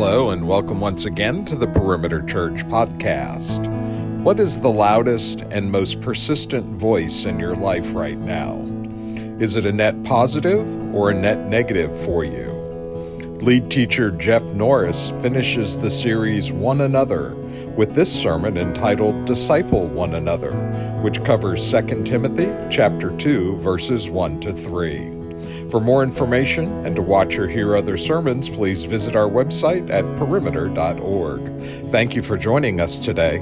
Hello, and welcome once again to the Perimeter Church podcast. What is the loudest and most persistent voice in your life right now? Is it a net positive or a net negative for you? Lead teacher Jeff Norris finishes the series One Another with this sermon entitled Disciple One Another, which covers 2 Timothy chapter 2 verses 1 to 3. For more information and to watch or hear other sermons, please visit our website at perimeter.org. Thank you for joining us today.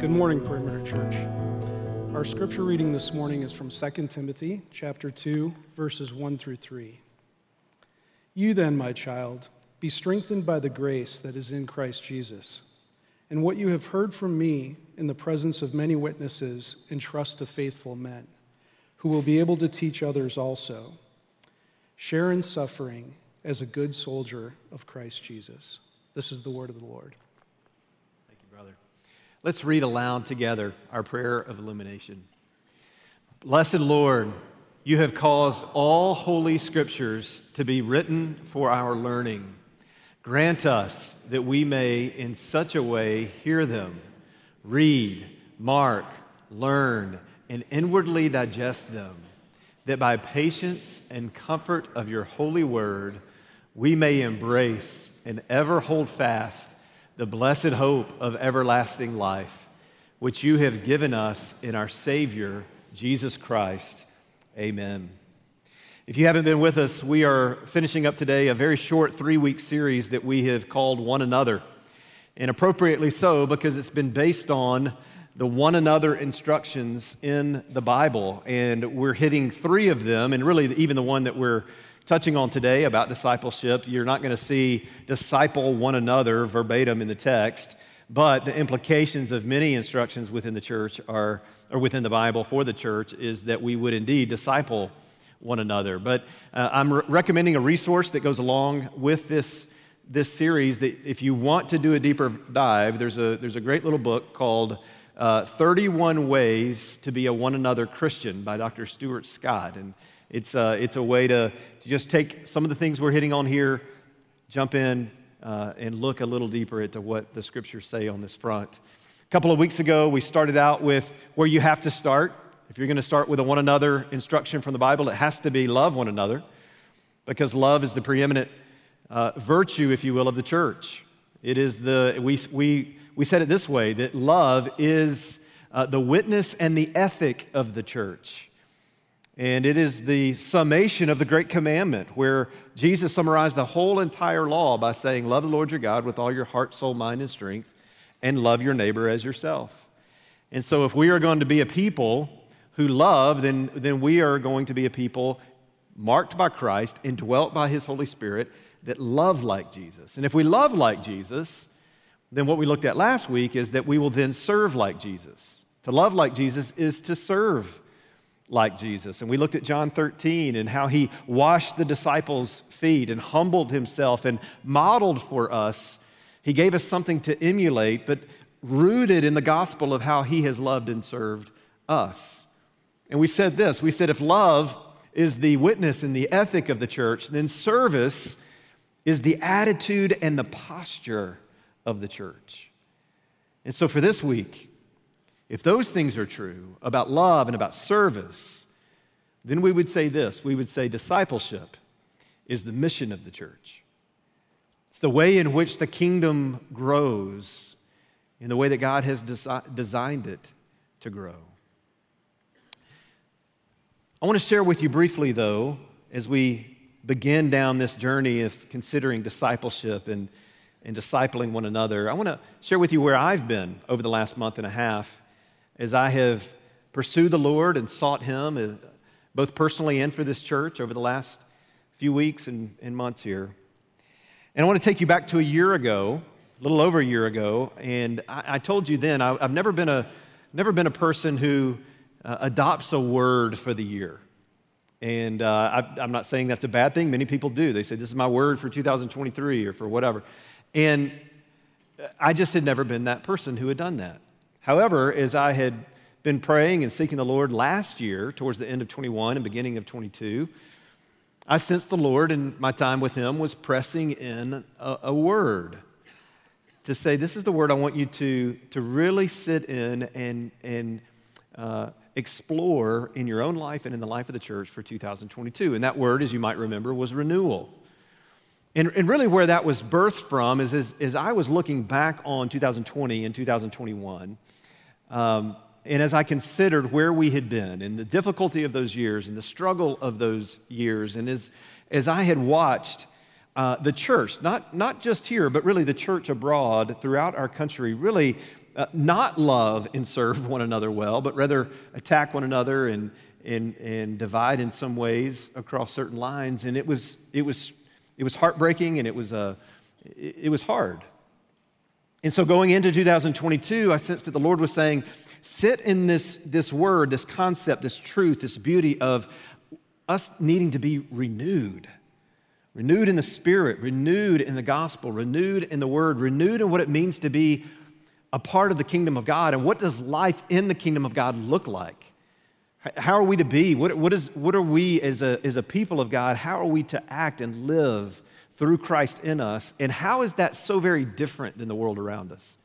Good morning, Perimeter Church. Our scripture reading this morning is from 2 Timothy chapter 2, verses 1 through 3. You then, my child, be strengthened by the grace that is in Christ Jesus. And what you have heard from me in the presence of many witnesses, entrust to faithful men who will be able to teach others also. Share in suffering as a good soldier of Christ Jesus. This is the word of the Lord. Thank you, brother. Let's read aloud together our prayer of illumination. Blessed Lord, you have caused all holy scriptures to be written for our learning. Grant us that we may in such a way hear them, read, mark, learn, and inwardly digest them, that by patience and comfort of your holy word, we may embrace and ever hold fast the blessed hope of everlasting life, which you have given us in our Savior, Jesus Christ. Amen. If you haven't been with us, we are finishing up today a very short three week series that we have called One Another. And appropriately so, because it's been based on the one another instructions in the Bible. And we're hitting three of them, and really, even the one that we're touching on today about discipleship, you're not going to see disciple one another verbatim in the text, but the implications of many instructions within the church are, or within the Bible for the church, is that we would indeed disciple one another. But uh, I'm re- recommending a resource that goes along with this, this series that if you want to do a deeper dive, there's a, there's a great little book called uh, 31 Ways to Be a One Another Christian by Dr. Stuart Scott. And it's, uh, it's a way to, to just take some of the things we're hitting on here, jump in, uh, and look a little deeper into what the scriptures say on this front. A couple of weeks ago, we started out with where you have to start. If you're going to start with a one another instruction from the Bible, it has to be love one another because love is the preeminent uh, virtue, if you will, of the church. It is the, we, we we said it this way that love is uh, the witness and the ethic of the church. And it is the summation of the great commandment where Jesus summarized the whole entire law by saying, Love the Lord your God with all your heart, soul, mind, and strength, and love your neighbor as yourself. And so, if we are going to be a people who love, then, then we are going to be a people marked by Christ, indwelt by his Holy Spirit, that love like Jesus. And if we love like Jesus, then what we looked at last week is that we will then serve like Jesus. To love like Jesus is to serve like Jesus. And we looked at John 13 and how he washed the disciples' feet and humbled himself and modeled for us. He gave us something to emulate, but rooted in the gospel of how he has loved and served us. And we said this we said, if love is the witness and the ethic of the church, then service is the attitude and the posture of the church. And so for this week, if those things are true about love and about service, then we would say this we would say discipleship is the mission of the church. It's the way in which the kingdom grows, in the way that God has desi- designed it to grow. I want to share with you briefly, though, as we begin down this journey of considering discipleship and and discipling one another. I want to share with you where I've been over the last month and a half as I have pursued the Lord and sought Him, uh, both personally and for this church over the last few weeks and, and months here. And I want to take you back to a year ago, a little over a year ago, and I, I told you then I, have never been a never been a person who uh, adopts a word for the year. And uh, I, I'm not saying that's a bad thing. Many people do. They say, This is my word for 2023 or for whatever. And I just had never been that person who had done that. However, as I had been praying and seeking the Lord last year, towards the end of 21 and beginning of 22, I sensed the Lord in my time with Him was pressing in a, a, word to say, This is the word I want you to, to really sit in and, and uh, explore in your own life and in the life of the church for 2022. And that word, as you might remember, was renewal. And, and really, where that was birthed from is as, as I was looking back on 2020 and 2021. Um, and as I considered where we had been and the difficulty of those years and the struggle of those years, and as, as I had watched uh, the church, not, not just here, but really the church abroad throughout our country, really uh, not love and serve one another well, but rather attack one another and, and, and divide in some ways across certain lines. And it was, it was, it was heartbreaking and it was, uh, it, it was hard. And so going into 2022, I sensed that the Lord was saying, sit in this, this word, this concept, this truth, this beauty of us needing to be renewed. Renewed in the Spirit, renewed in the gospel, renewed in the word, renewed in what it means to be a part of the kingdom of God. And what does life in the kingdom of God look like? How are we to be? What, what, is, what are we as a, as a people of God? How are we to act and live through Christ in us? And how is that so very different than the world around us?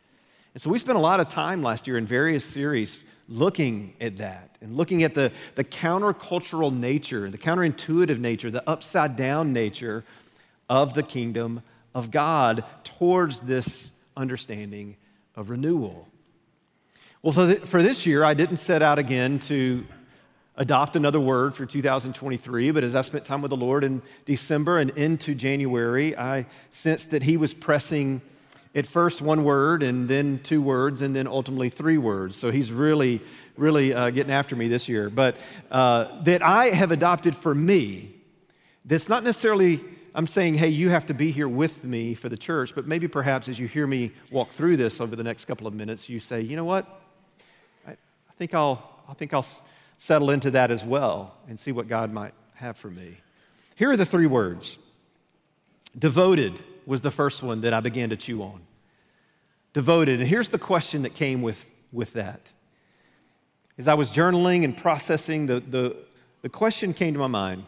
And so we spent a lot of time last year in various series looking at that and looking at the, the countercultural nature, the counterintuitive nature, the upside down nature of the kingdom of God towards this understanding of renewal. Well, for, the, for this year, I didn't set out again to adopt another word for 2023, but as I spent time with the Lord in December and into January, I sensed that He was pressing at first one word and then two words and then ultimately three words. So he's really, really uh, getting after me this year. But uh, that I have adopted for me, that's not necessarily, I'm saying, hey, you have to be here with me for the church, but maybe perhaps as you hear me walk through this over the next couple of minutes, you say, you know what? I, I think I'll, I think I'll settle into that as well and see what God might have for me. Here are the three words devoted was the first one that I began to chew on. Devoted. And here's the question that came with, with that. As I was journaling and processing, the, the, the question came to my mind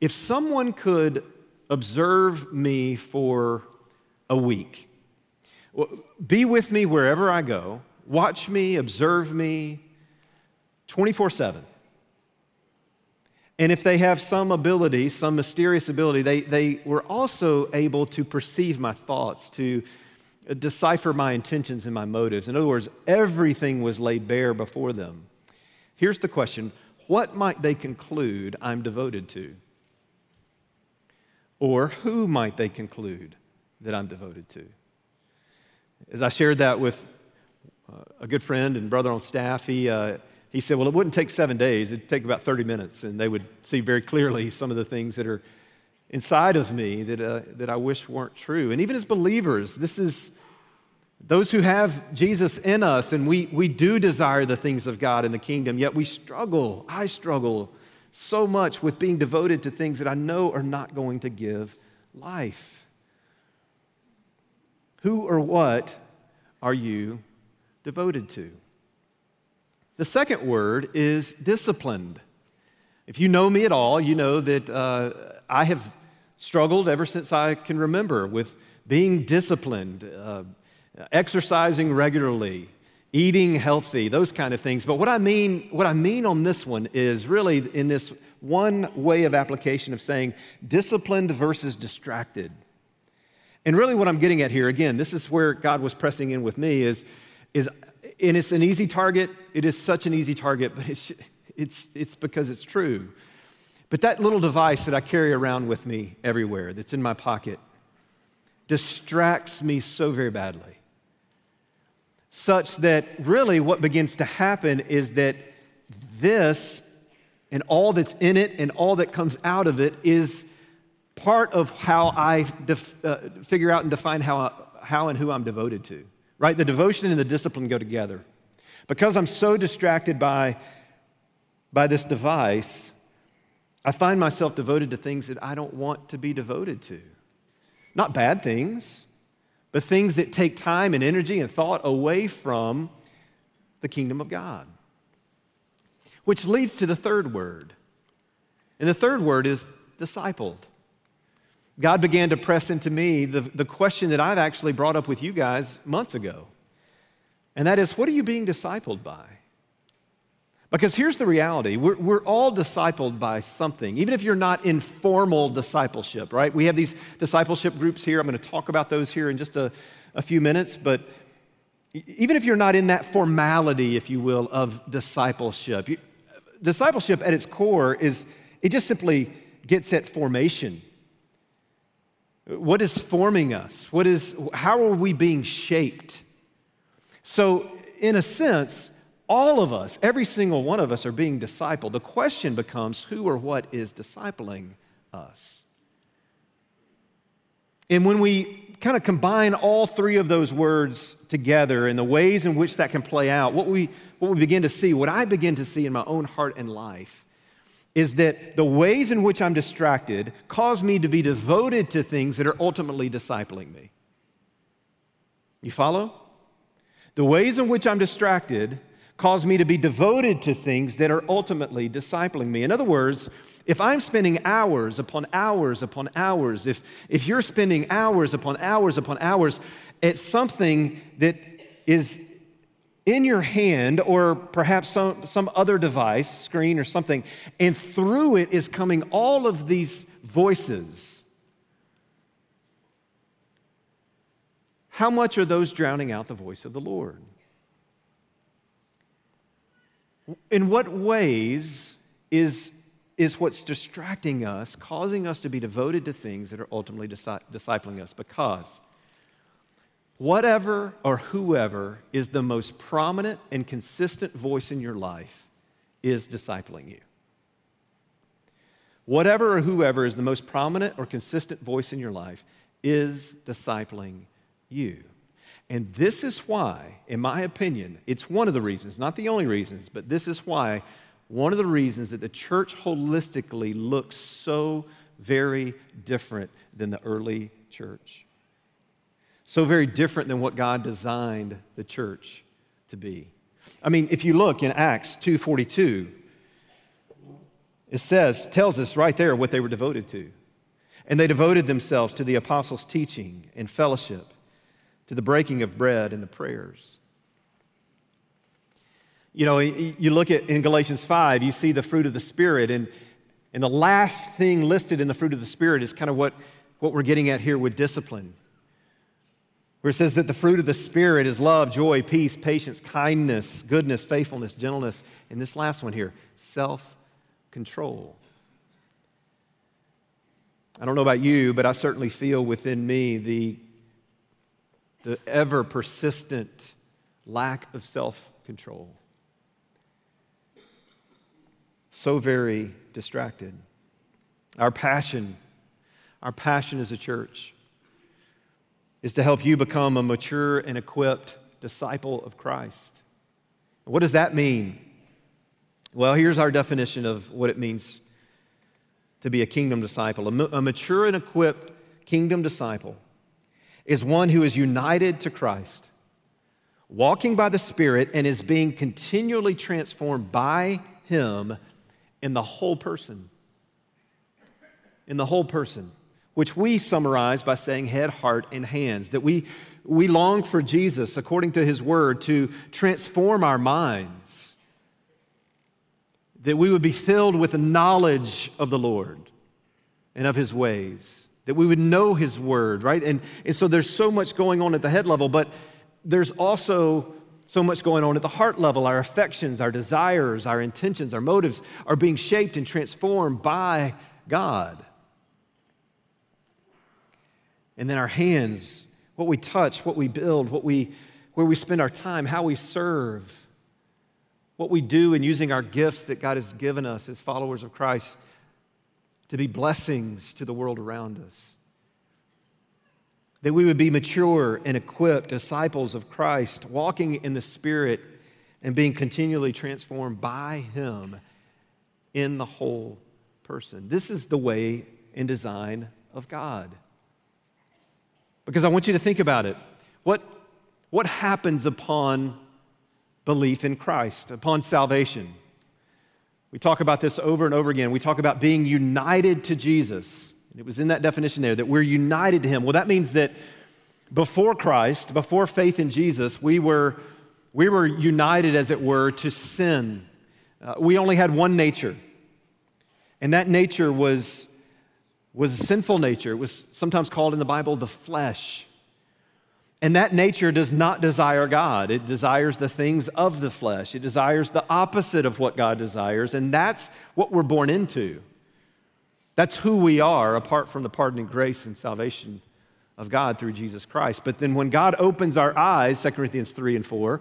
if someone could observe me for a week, be with me wherever I go, watch me, observe me 24 7. And if they have some ability, some mysterious ability, they, they were also able to perceive my thoughts, to decipher my intentions and my motives. In other words, everything was laid bare before them. Here's the question What might they conclude I'm devoted to? Or who might they conclude that I'm devoted to? As I shared that with uh, a good friend and brother on staff, he, uh, he said, Well, it wouldn't take seven days, it'd take about 30 minutes, and they would see very clearly some of the things that are inside of me that, uh, that I wish weren't true. And even as believers, this is those who have Jesus in us, and we, we do desire the things of God and the kingdom, yet we struggle. I struggle so much with being devoted to things that I know are not going to give life. Who or what are you devoted to? The second word is disciplined. If you know me at all, you know that uh, I have struggled ever since I can remember with being disciplined, uh, exercising regularly, eating healthy, those kind of things. But what I mean, what I mean on this one is really in this one way of application of saying disciplined versus distracted. And really what I'm getting at here, again, this is where God was pressing in with me, is, is and it's an easy target. It is such an easy target, but it's, it's, it's because it's true. But that little device that I carry around with me everywhere, that's in my pocket, distracts me so very badly. Such that really what begins to happen is that this and all that's in it and all that comes out of it is part of how I def, uh, figure out and define how, how and who I'm devoted to right? The devotion and the discipline go together. Because I'm so distracted by, by this device, I find myself devoted to things that I don't want to be devoted to. Not bad things, but things that take time and energy and thought away from the kingdom of God. Which leads to the third word. And the third word is discipled. God began to press into me the, the question that I've actually brought up with you guys months ago. And that is, what are you being discipled by? Because here's the reality we're, we're all discipled by something, even if you're not in formal discipleship, right? We have these discipleship groups here. I'm going to talk about those here in just a, a few minutes. But even if you're not in that formality, if you will, of discipleship, you, discipleship at its core is it just simply gets at formation. What is forming us? What is, how are we being shaped? So, in a sense, all of us, every single one of us, are being discipled. The question becomes who or what is discipling us? And when we kind of combine all three of those words together and the ways in which that can play out, what we, what we begin to see, what I begin to see in my own heart and life, is that the ways in which I'm distracted cause me to be devoted to things that are ultimately discipling me. You follow? The ways in which I'm distracted cause me to be devoted to things that are ultimately discipling me. In other words, if I'm spending hours upon hours upon hours, if, if you're spending hours upon hours upon hours at something that is in your hand or perhaps some, some other device, screen or something, and through it is coming all of these voices. How much are those drowning out the voice of the Lord? In what ways is, is what's distracting us, causing us to be devoted to things that are ultimately discipling us? Because whatever or whoever is the most prominent and consistent voice in your life is discipling you. Whatever or whoever is the most prominent or consistent voice in your life is discipling you. And this is why, in my opinion, it's one of the reasons, not the only reasons, but this is why one of the reasons that the church holistically looks so very different than the early church. So very different than what God designed the church to be. I mean, if you look in Acts 2:42, it says, tells us right there what they were devoted to. And they devoted themselves to the apostles' teaching and fellowship to the breaking of bread and the prayers. You know, you look at in Galatians 5, you see the fruit of the Spirit, and, and the last thing listed in the fruit of the Spirit is kind of what, what we're getting at here with discipline. Where it says that the fruit of the Spirit is love, joy, peace, patience, kindness, goodness, faithfulness, gentleness, and this last one here, self control. I don't know about you, but I certainly feel within me the the ever persistent lack of self control. So very distracted. Our passion, our passion as a church, is to help you become a mature and equipped disciple of Christ. What does that mean? Well, here's our definition of what it means to be a kingdom disciple. A mature and equipped kingdom disciple is one who is united to Christ, walking by the Spirit, and is being continually transformed by Him in the whole person. In the whole person, which we summarize by saying head, heart, and hands. That we, we long for Jesus, according to His Word, to transform our minds. That we would be filled with knowledge of the Lord and of His ways that we would know His Word, right? And, and so there's so much going on at the head level, but there's also so much going on at the heart level. Our affections, our desires, our intentions, our motives are being shaped and transformed by God. And then our hands, what we touch, what we build, what we, where we spend our time, how we serve, what we do in using our gifts that God has given us as followers of Christ to be blessings to the world around us. That we would be mature and equipped disciples of Christ, walking in the Spirit and being continually transformed by Him in the whole person. This is the way and design of God. Because I want you to think about it. What, what happens upon belief in Christ, upon salvation? We talk about this over and over again. We talk about being united to Jesus. It was in that definition there that we're united to Him. Well, that means that before Christ, before faith in Jesus, we were, we were united, as it were, to sin. Uh, we only had one nature, and that nature was, was a sinful nature. It was sometimes called in the Bible the flesh. And that nature does not desire God. It desires the things of the flesh. It desires the opposite of what God desires. And that's what we're born into. That's who we are apart from the pardoning grace and salvation of God through Jesus Christ. But then when God opens our eyes, 2 Corinthians 3 and 4,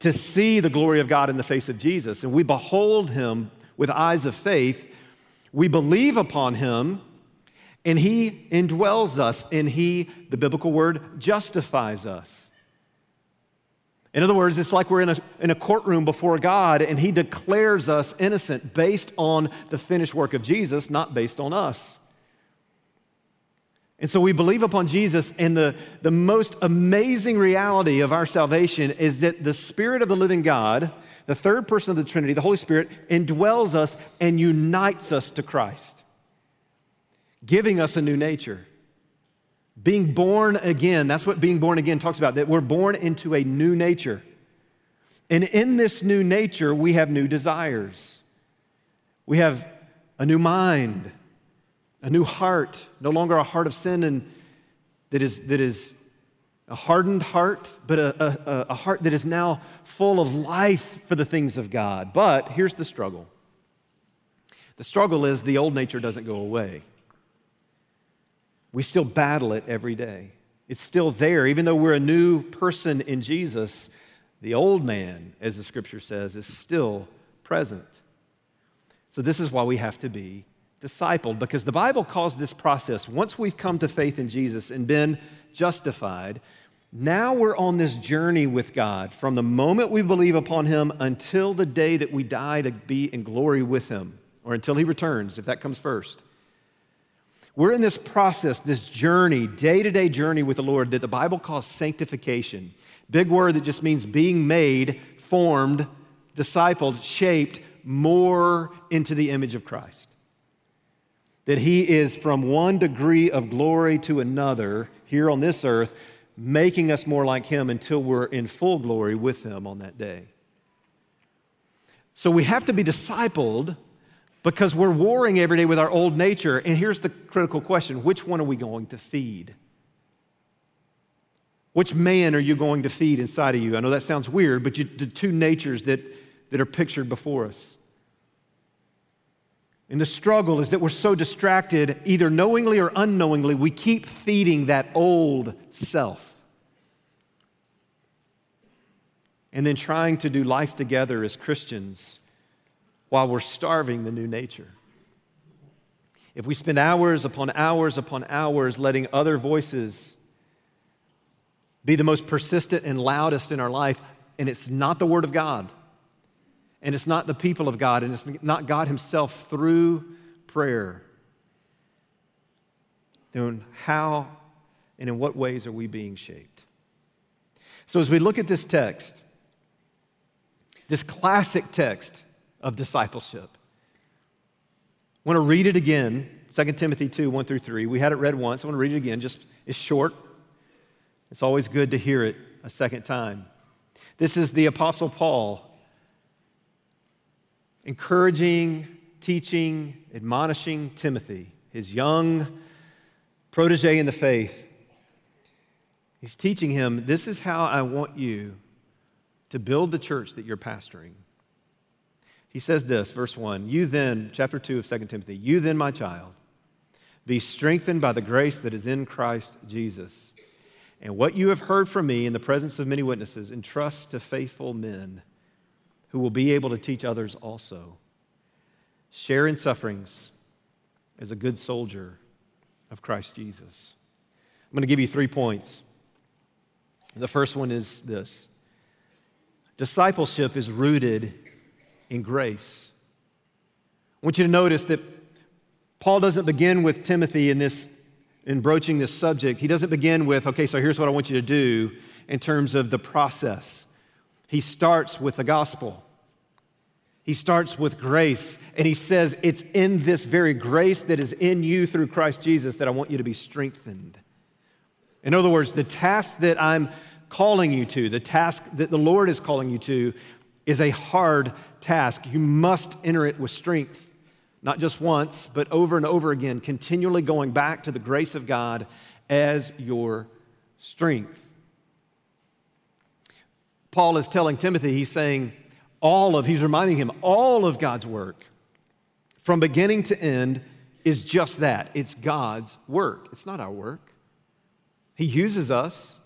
to see the glory of God in the face of Jesus, and we behold him with eyes of faith, we believe upon him and he indwells us, and he, the biblical word, justifies us. In other words, it's like we're in a, in a courtroom before God, and he declares us innocent based on the finished work of Jesus, not based on us. And so we believe upon Jesus, and the, the most amazing reality of our salvation is that the Spirit of the living God, the third person of the Trinity, the Holy Spirit, indwells us and unites us to Christ giving us a new nature. Being born again, that's what being born again talks about, that we're born into a new nature. And in this new nature, we have new desires. We have a new mind, a new heart, no longer a heart of sin and that is, that is a hardened heart, but a, a, a heart that is now full of life for the things of God. But here's the struggle the struggle is the old nature doesn't go away. We still battle it every day. It's still there. Even though we're a new person in Jesus, the old man, as the scripture says, is still present. So, this is why we have to be discipled, because the Bible calls this process, once we've come to faith in Jesus and been justified, now we're on this journey with God from the moment we believe upon Him until the day that we die to be in glory with Him, or until He returns, if that comes first. We're in this process, this journey, day to day journey with the Lord that the Bible calls sanctification. Big word that just means being made, formed, discipled, shaped more into the image of Christ. That He is from one degree of glory to another here on this earth, making us more like Him until we're in full glory with Him on that day. So we have to be discipled because we're warring every day with our old nature. And here's the critical question which one are we going to feed? Which man are you going to feed inside of you? I know that sounds weird, but you, the two natures that, that are pictured before us. And the struggle is that we're so distracted, either knowingly or unknowingly, we keep feeding that old self. And then trying to do life together as Christians while we're starving the new nature. If we spend hours upon hours upon hours letting other voices be the most persistent and loudest in our life, and it's not the Word of God, and it's not the people of God, and it's not God Himself through prayer, then how and in what ways are we being shaped? So, as we look at this text, this classic text of discipleship. I want to read it again, 2 Timothy 2, 1 through 3. We had it read once. I want to read it again. Just it's short. It's always good to hear it a second time. This is the Apostle Paul encouraging, teaching, admonishing Timothy, his young protege in the faith. He's teaching him this is how I want you to build the church that you're pastoring. He says this, verse 1 You then, chapter 2 of 2 Timothy, you then, my child, be strengthened by the grace that is in Christ Jesus. And what you have heard from me in the presence of many witnesses, entrust to faithful men who will be able to teach others also. Share in sufferings as a good soldier of Christ Jesus. I'm going to give you three points. The first one is this discipleship is rooted in grace. I want you to notice that Paul doesn't begin with Timothy in this in broaching this subject. He doesn't begin with, okay, so here's what I want you to do in terms of the process. He starts with the gospel. He starts with grace, and he says, It's in this very grace that is in you through Christ Jesus that I want you to be strengthened. In other words, the task that I'm calling you to, the task that the Lord is calling you to, is a hard task. You must enter it with strength, not just once, but over and over again, continually going back to the grace of God as your strength. Paul is telling Timothy, he's saying, all of, he's reminding him, all of God's work from beginning to end is just that it's God's work. It's not our work. He uses us,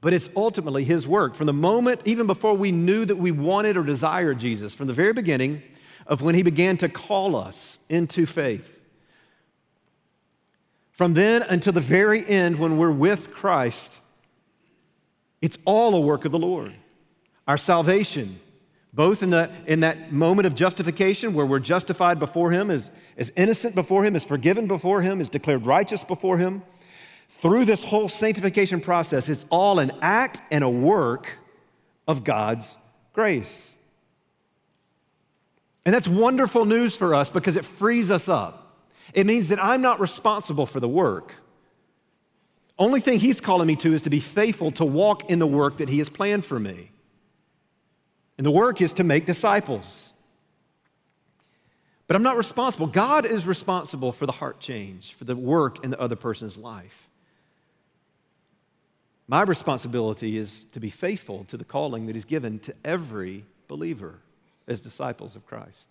but it's ultimately His work. From the moment, even before we knew that we wanted or desired Jesus, from the very beginning of when He began to call us into faith, from then until the very end when we're with Christ, it's all a work of the Lord. Our salvation, both in, the, in that moment of justification where we're justified before Him, as, as innocent before Him, as forgiven before Him, as declared righteous before Him, through this whole sanctification process, it's all an act and a work of God's grace. And that's wonderful news for us because it frees us up. It means that I'm not responsible for the work. Only thing he's calling me to is to be faithful to walk in the work that he has planned for me. And the work is to make disciples. But I'm not responsible. God is responsible for the heart change, for the work in the other person's life. My responsibility is to be faithful to the calling that is given to every believer as disciples of Christ.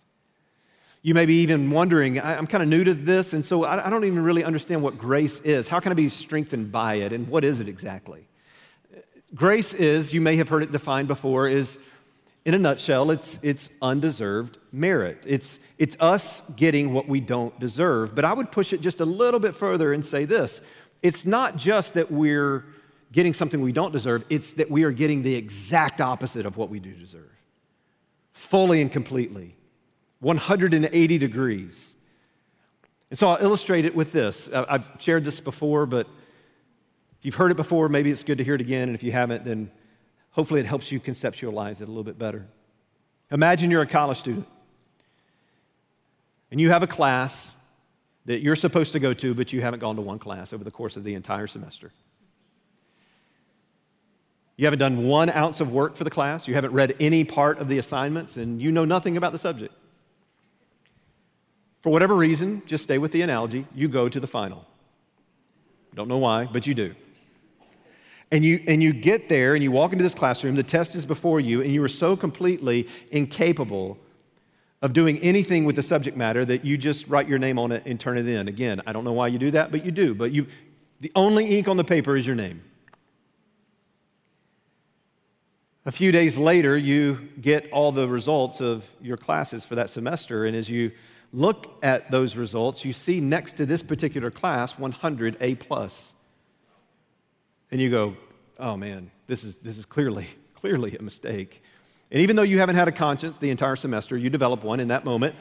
You may be even wondering, I'm kind of new to this, and so I don't even really understand what grace is. How can I be strengthened by it, and what is it exactly? Grace is, you may have heard it defined before, is in a nutshell, it's, it's undeserved merit. It's, it's us getting what we don't deserve. But I would push it just a little bit further and say this it's not just that we're getting something we don't deserve, it's that we are getting the exact opposite of what we do deserve. Fully and completely, 180 degrees. And so I'll illustrate it with this. Uh, I've shared this before, but if you've heard it before, maybe it's good to hear it again. And if you haven't, then hopefully it helps you conceptualize it a little bit better. Imagine you're a college student and you have a class that you're supposed to go to, but you haven't gone to one class over the course of the entire semester. You haven't done one ounce of work for the class. You haven't read any part of the assignments, and you know nothing about the subject. For whatever reason, just stay with the analogy, you go to the final. Don't know why, but you do. And you, and you get there and you walk into this classroom, the test is before you, and you are so completely incapable of doing anything with the subject matter that you just write your name on it and turn it in. Again, I don't know why you do that, but you do. But you, the only ink on the paper is your name. A few days later, you get all the results of your classes for that semester, and as you look at those results, you see next to this particular class 100 A. And you go, oh man, this is, this is clearly, clearly a mistake. And even though you haven't had a conscience the entire semester, you develop one in that moment.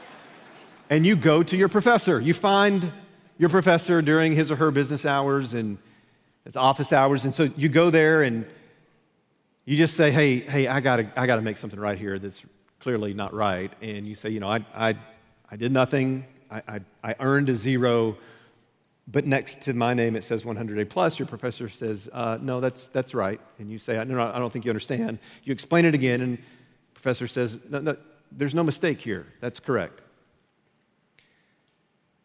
and you go to your professor. You find your professor during his or her business hours and his office hours. And so you go there and you just say, hey, hey, I gotta, I gotta make something right here that's clearly not right. And you say, you know, I, I, I did nothing. I, I, I earned a zero, but next to my name it says 100A plus. Your professor says, uh, no, that's, that's right. And you say, no, no, I don't think you understand. You explain it again, and professor says, no, no, there's no mistake here. That's correct.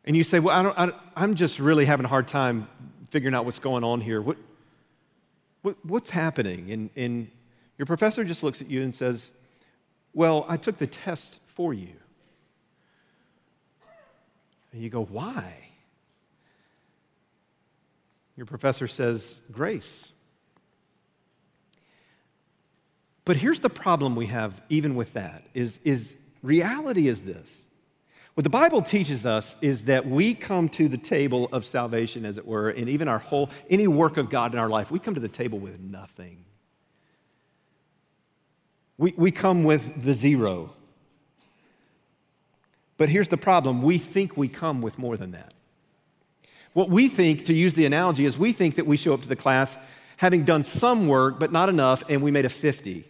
And you say, well, I don't, I, I'm just really having a hard time figuring out what's going on here. What, what, what's happening? And, and your professor just looks at you and says, Well, I took the test for you. And you go, Why? Your professor says, Grace. But here's the problem we have even with that is, is reality is this what the Bible teaches us is that we come to the table of salvation, as it were, and even our whole, any work of God in our life, we come to the table with nothing. We, we come with the zero. But here's the problem we think we come with more than that. What we think, to use the analogy, is we think that we show up to the class having done some work, but not enough, and we made a 50.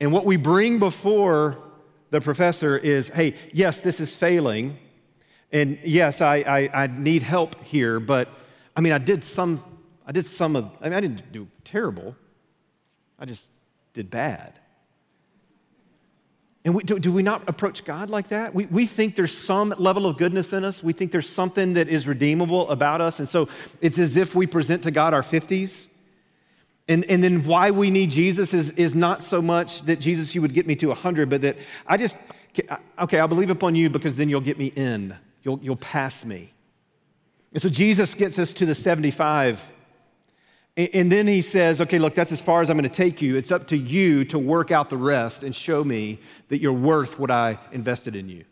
And what we bring before the professor is hey, yes, this is failing. And yes, I, I, I need help here, but I mean, I did some, I did some of, I mean, I didn't do terrible. I just did bad. And we, do, do, we not approach God like that? We, we think there's some level of goodness in us. We think there's something that is redeemable about us. And so it's as if we present to God our 50s. And, and then why we need Jesus is, is not so much that Jesus, you would get me to 100, but that I just, okay, I'll believe upon you because then you'll get me in. You'll, you'll pass me. And so Jesus gets us to the 75 and then he says, okay, look, that's as far as I'm going to take you. It's up to you to work out the rest and show me that you're worth what I invested in you.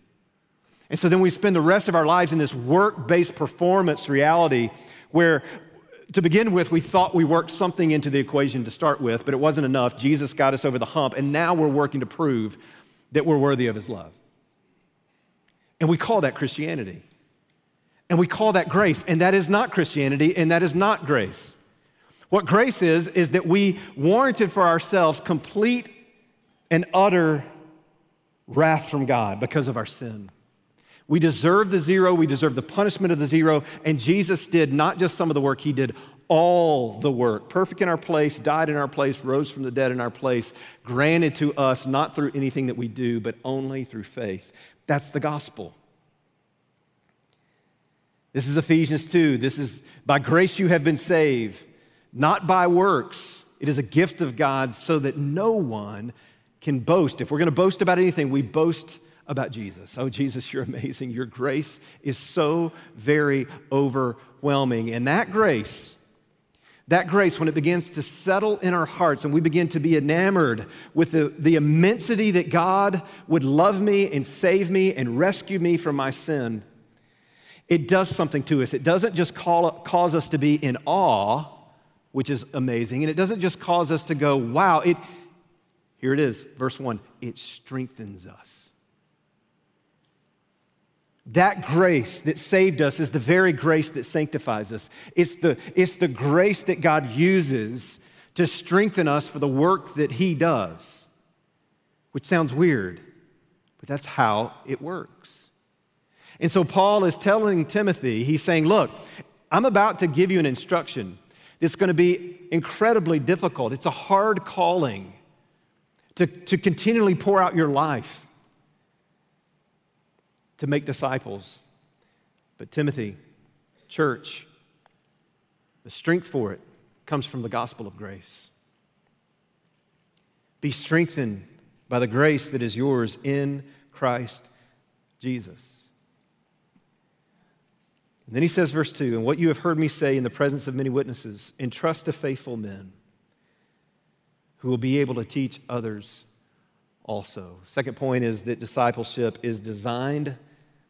And so then we spend the rest of our lives in this work based performance reality where, to begin with, we thought we worked something into the equation to start with, but it wasn't enough. Jesus got us over the hump, and now we're working to prove that we're worthy of his love. And we call that Christianity. And we call that grace. And that is not Christianity, and that is not grace. What grace is, is that we warranted for ourselves complete and utter wrath from God because of our sin. We deserve the zero, we deserve the punishment of the zero, and Jesus did not just some of the work, He did all the work. Perfect in our place, died in our place, rose from the dead in our place, granted to us not through anything that we do, but only through faith. That's the gospel. This is Ephesians 2. This is by grace you have been saved not by works. It is a gift of God so that no one can boast. If we're going to boast about anything, we boast about Jesus. Oh, Jesus, you're amazing. Your grace is so very overwhelming. And that grace, that grace, when it begins to settle in our hearts and we begin to be enamored with the, the immensity that God would love me and save me and rescue me from my sin, it does something to us. It doesn't just call, cause us to be in awe which is amazing. And it doesn't just cause us to go, wow, it, here it is, verse one, it strengthens us. That grace that saved us is the very grace that sanctifies us. It's the, it's the grace that God uses to strengthen us for the work that He does, which sounds weird, but that's how it works. And so Paul is telling Timothy, he's saying, Look, I'm about to give you an instruction. It's going to be incredibly difficult. It's a hard calling to, to continually pour out your life to make disciples. But, Timothy, church, the strength for it comes from the gospel of grace. Be strengthened by the grace that is yours in Christ Jesus. And then he says, verse 2 And what you have heard me say in the presence of many witnesses, entrust to faithful men who will be able to teach others also. Second point is that discipleship is designed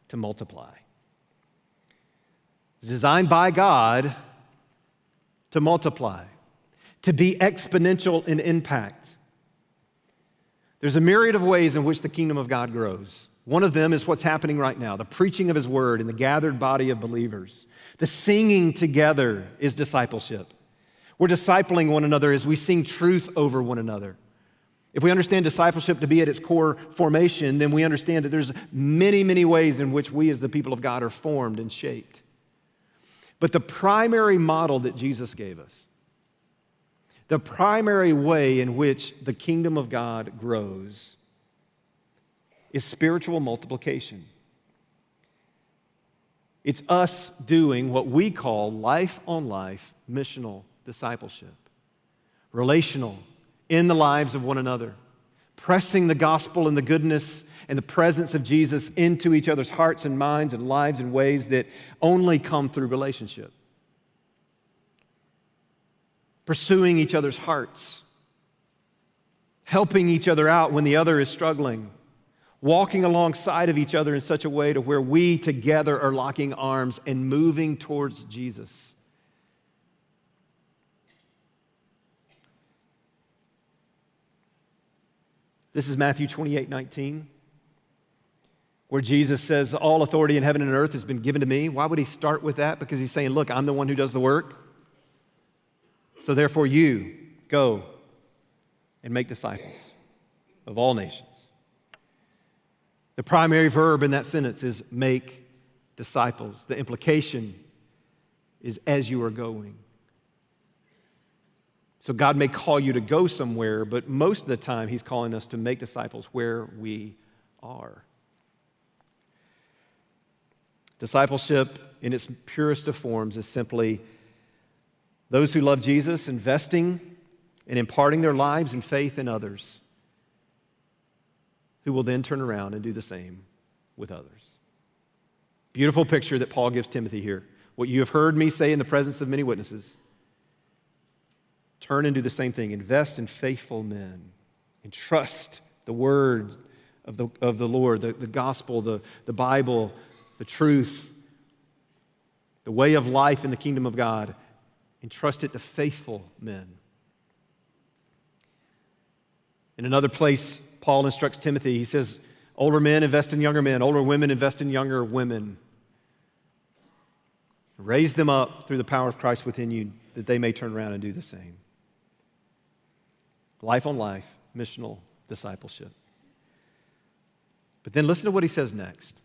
to multiply. It's designed by God to multiply, to be exponential in impact. There's a myriad of ways in which the kingdom of God grows. One of them is what's happening right now the preaching of his word in the gathered body of believers. The singing together is discipleship. We're discipling one another as we sing truth over one another. If we understand discipleship to be at its core formation, then we understand that there's many, many ways in which we as the people of God are formed and shaped. But the primary model that Jesus gave us, the primary way in which the kingdom of God grows, is spiritual multiplication. It's us doing what we call life on life missional discipleship, relational in the lives of one another, pressing the gospel and the goodness and the presence of Jesus into each other's hearts and minds and lives in ways that only come through relationship. Pursuing each other's hearts, helping each other out when the other is struggling walking alongside of each other in such a way to where we together are locking arms and moving towards Jesus. This is Matthew 28 19, where Jesus says, All authority in heaven and earth has been given to me. Why would he start with that? Because he's saying, Look, I'm the one who does the work. So therefore, you go and make disciples. of all nations. The primary verb in that sentence is make disciples. The implication is as you are going. So God may call you to go somewhere, but most of the time He's calling us to make disciples where we are. Discipleship, in its purest of forms, is simply those who love Jesus investing and imparting their lives and faith in others, who will then turn around and do the same with others. Beautiful picture that Paul gives Timothy here. What you have heard me say in the presence of many witnesses, turn and do the same thing. Invest in faithful men and trust the word of the, of the Lord, the, the gospel, the, the Bible, the truth, the way of life in the kingdom of God, entrust it to faithful men. In another place, Paul instructs Timothy, he says, Older men invest in younger men, older women invest in younger women. Raise them up through the power of Christ within you that they may turn around and do the same. Life on life, missional discipleship. But then listen to what he says next.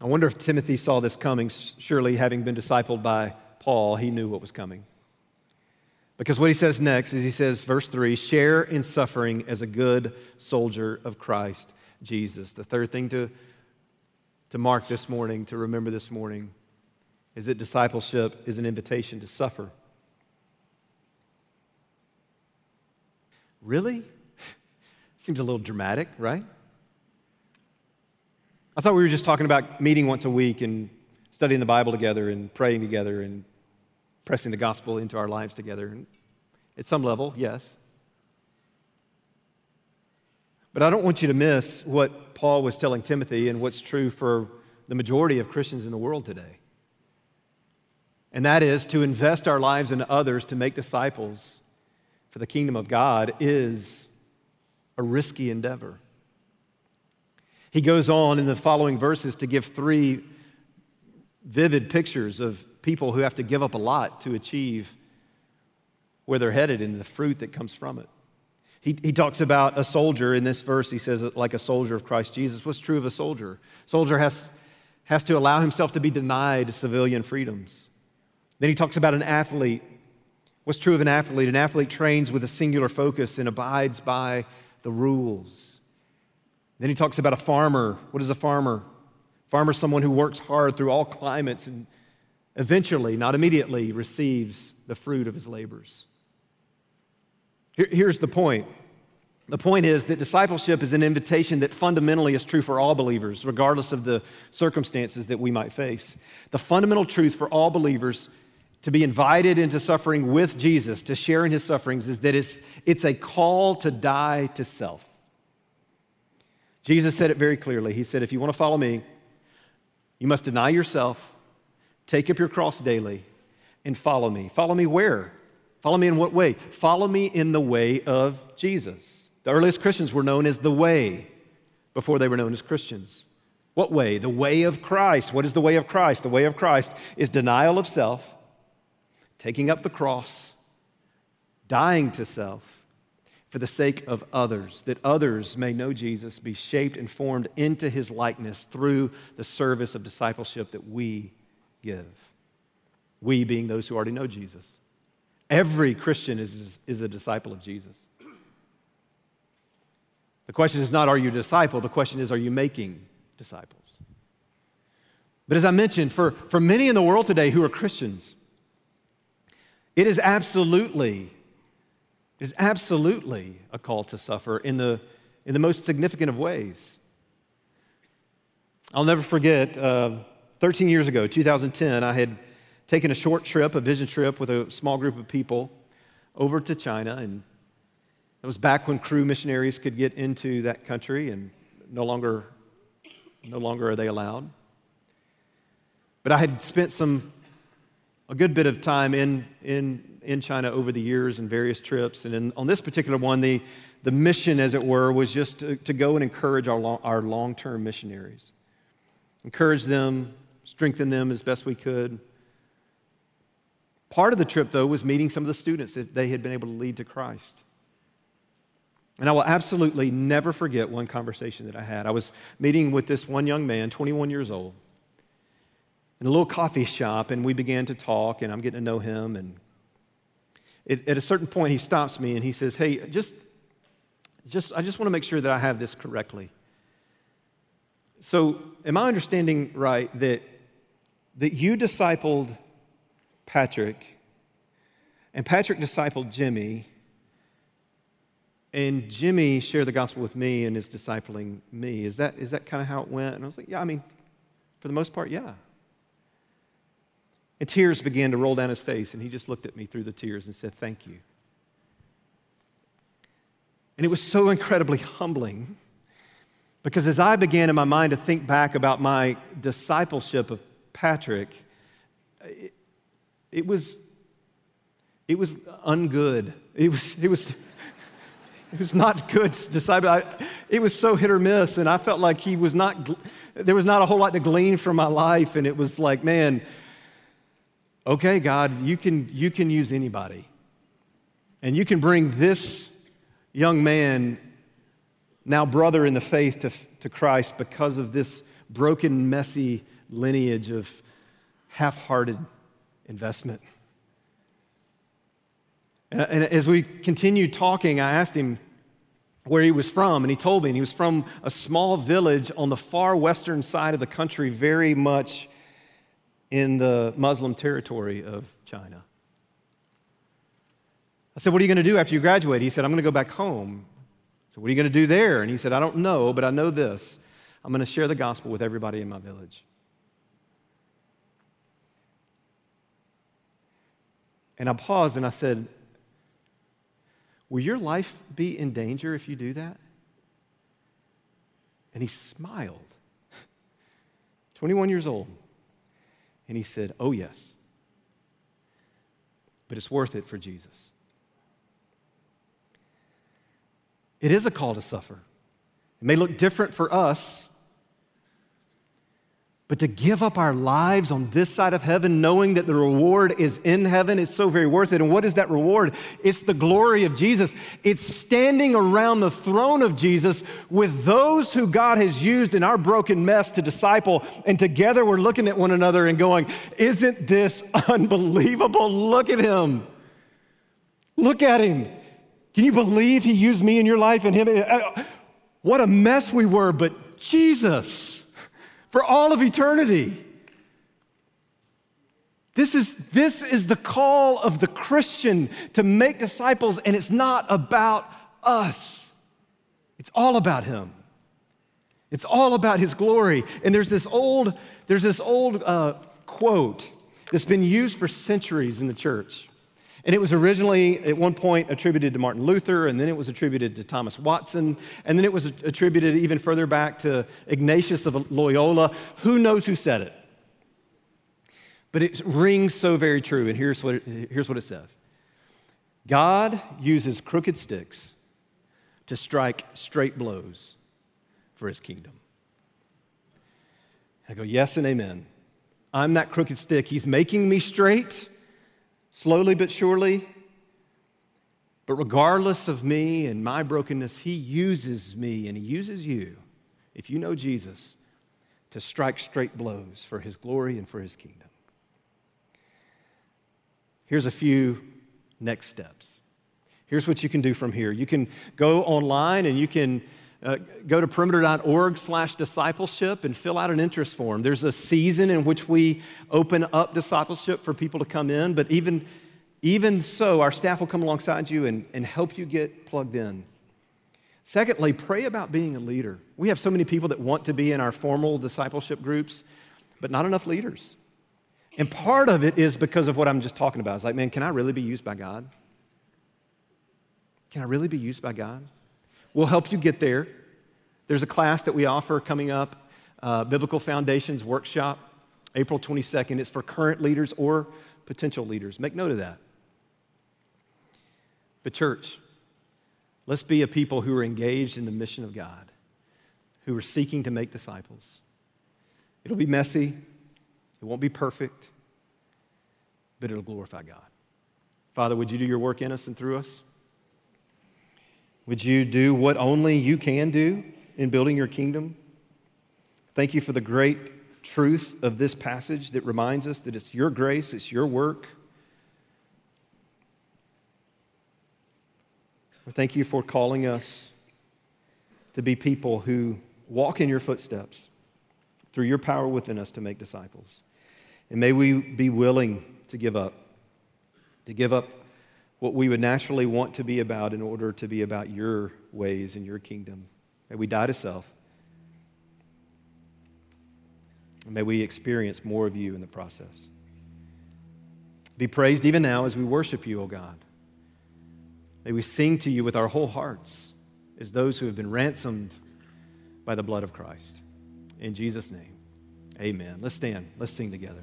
I wonder if Timothy saw this coming. Surely, having been discipled by Paul, he knew what was coming. Because what he says next is he says, verse 3 share in suffering as a good soldier of Christ Jesus. The third thing to, to mark this morning, to remember this morning, is that discipleship is an invitation to suffer. Really? Seems a little dramatic, right? I thought we were just talking about meeting once a week and studying the Bible together and praying together and pressing the gospel into our lives together. And at some level, yes. But I don't want you to miss what Paul was telling Timothy and what's true for the majority of Christians in the world today. And that is to invest our lives in others to make disciples for the kingdom of God is a risky endeavor. He goes on in the following verses to give three vivid pictures of people who have to give up a lot to achieve where they're headed and the fruit that comes from it. He, he talks about a soldier in this verse. He says, like a soldier of Christ Jesus. What's true of a soldier? Soldier has, has to allow himself to be denied civilian freedoms. Then he talks about an athlete. What's true of an athlete? An athlete trains with a singular focus and abides by the rules. Then he talks about a farmer. What is a farmer? Farmer is someone who works hard through all climates and eventually, not immediately, receives the fruit of his labors. Here's the point. The point is that discipleship is an invitation that fundamentally is true for all believers, regardless of the circumstances that we might face. The fundamental truth for all believers to be invited into suffering with Jesus, to share in his sufferings, is that it's, it's a call to die to self. Jesus said it very clearly. He said, If you want to follow me, you must deny yourself, take up your cross daily, and follow me. Follow me where? Follow me in what way? Follow me in the way of Jesus. The earliest Christians were known as the way before they were known as Christians. What way? The way of Christ. What is the way of Christ? The way of Christ is denial of self, taking up the cross, dying to self, for the sake of others, that others may know Jesus, be shaped and formed into his likeness through the service of discipleship that we give. We being those who already know Jesus. Every Christian is, is a disciple of Jesus. The question is not, are you a disciple? The question is, are you making disciples? But as I mentioned, for, for many in the world today who are Christians, it is absolutely is absolutely a call to suffer in the, in the most significant of ways. I'll never forget, uh, 13 years ago, 2010, I had taken a short trip, a vision trip with a small group of people over to China. And it was back when Cru missionaries could get into that country, and no longer, no longer are they allowed. But I had spent some, a good bit of time in, in in China over the years and various trips. And in, on this particular one, the, the mission, as it were, was just to, to go and encourage our, long, our long-term missionaries. Encourage them, strengthen them as best we could. Part of the trip, though, was meeting some of the students that they had been able to lead to Christ. And I will absolutely never forget one conversation that I had. I was meeting with this one young man, 21 years old, in a little coffee shop, and we began to talk, and I'm getting to know him. And it, at a certain point, he stops me and he says, Hey, just, just, I just want to make sure that I have this correctly. So, am I understanding right that, that you discipled Patrick, and Patrick discipled Jimmy, and Jimmy shared the gospel with me and is discipling me? Is that, is that kind of how it went? And I was like, Yeah, I mean, for the most part, yeah. And tears began to roll down his face, and he just looked at me through the tears and said, Thank you. And it was so incredibly humbling because as I began in my mind to think back about my discipleship of Patrick, it, it was, it was ungood. It was, it was, it was not good disciple. I, it was so hit or miss, and I felt like he was not, there was not a whole lot to glean from my life, and it was like, man, okay, God, you can, you can use anybody. And you can bring this young man, now brother in the faith, to, to Christ because of this broken, messy lineage of half hearted investment. And, and as we continued talking, I asked him where he was from, and he told me, and he was from a small village on the far western side of the country, very much in the Muslim territory of China. I said, What are you going to do after you graduate? He said, I'm going to go back home. So, what are you going to do there? And he said, I don't know, but I know this. I'm going to share the gospel with everybody in my village. And I paused and I said, Will your life be in danger if you do that? And he smiled. 21 years old. And he said, Oh, yes. But it's worth it for Jesus. It is a call to suffer. It may look different for us, but to give up our lives on this side of heaven, knowing that the reward is in heaven, is so very worth it. And what is that reward? It's the glory of Jesus. It's standing around the throne of Jesus with those who God has used in our broken mess to disciple. And together we're looking at one another and going, Isn't this unbelievable? Look at him. Look at him. Can you believe he used me in your life and him? Uh, what a mess we were, but Jesus for all of eternity. This is, this is the call of the Christian to make disciples, and it's not about us. It's all about Him. It's all about His glory. And there's this old, there's this old uh, quote that's been used for centuries in the church. And it was originally, at one point, attributed to Martin Luther, and then it was attributed to Thomas Watson, and then it was attributed even further back to Ignatius of Loyola. Who knows who said it? But it rings so very true, and here's what it, here's what it says God uses crooked sticks to strike straight blows for his kingdom. I go, yes and amen. I'm that crooked stick. He's making me straight slowly but surely. But regardless of me and my brokenness, He uses me and He uses you, if you know Jesus, to strike straight blows for His glory and for His kingdom. Here's a few next steps. Here's what you can do from here. You can go online and you can uh, go to perimeter.org slash discipleship and fill out an interest form. There's a season in which we open up discipleship for people to come in, but even, even so, our staff will come alongside you and, and help you get plugged in. Secondly, pray about being a leader. We have so many people that want to be in our formal discipleship groups, but not enough leaders. And part of it is because of what I'm just talking about. It's like, man, can I really be used by God? Can I really be used by God? We'll help you get there. There's a class that we offer coming up, uh, Biblical Foundations Workshop, April 22nd. It's for current leaders or potential leaders. Make note of that. But, church, let's be a people who are engaged in the mission of God, who are seeking to make disciples. It'll be messy, it won't be perfect, but it'll glorify God. Father, would you do your work in us and through us? Would you do what only you can do in building your kingdom? Thank you for the great truth of this passage that reminds us that it's your grace, it's your work. Thank you for calling us to be people who walk in your footsteps through your power within us to make disciples. And may we be willing to give up, to give up what we would naturally want to be about in order to be about your ways and your kingdom. May we die to self. And may we experience more of you in the process. Be praised even now as we worship you, O God. May we sing to you with our whole hearts as those who have been ransomed by the blood of Christ. In Jesus' name, amen. Let's stand, let's sing together.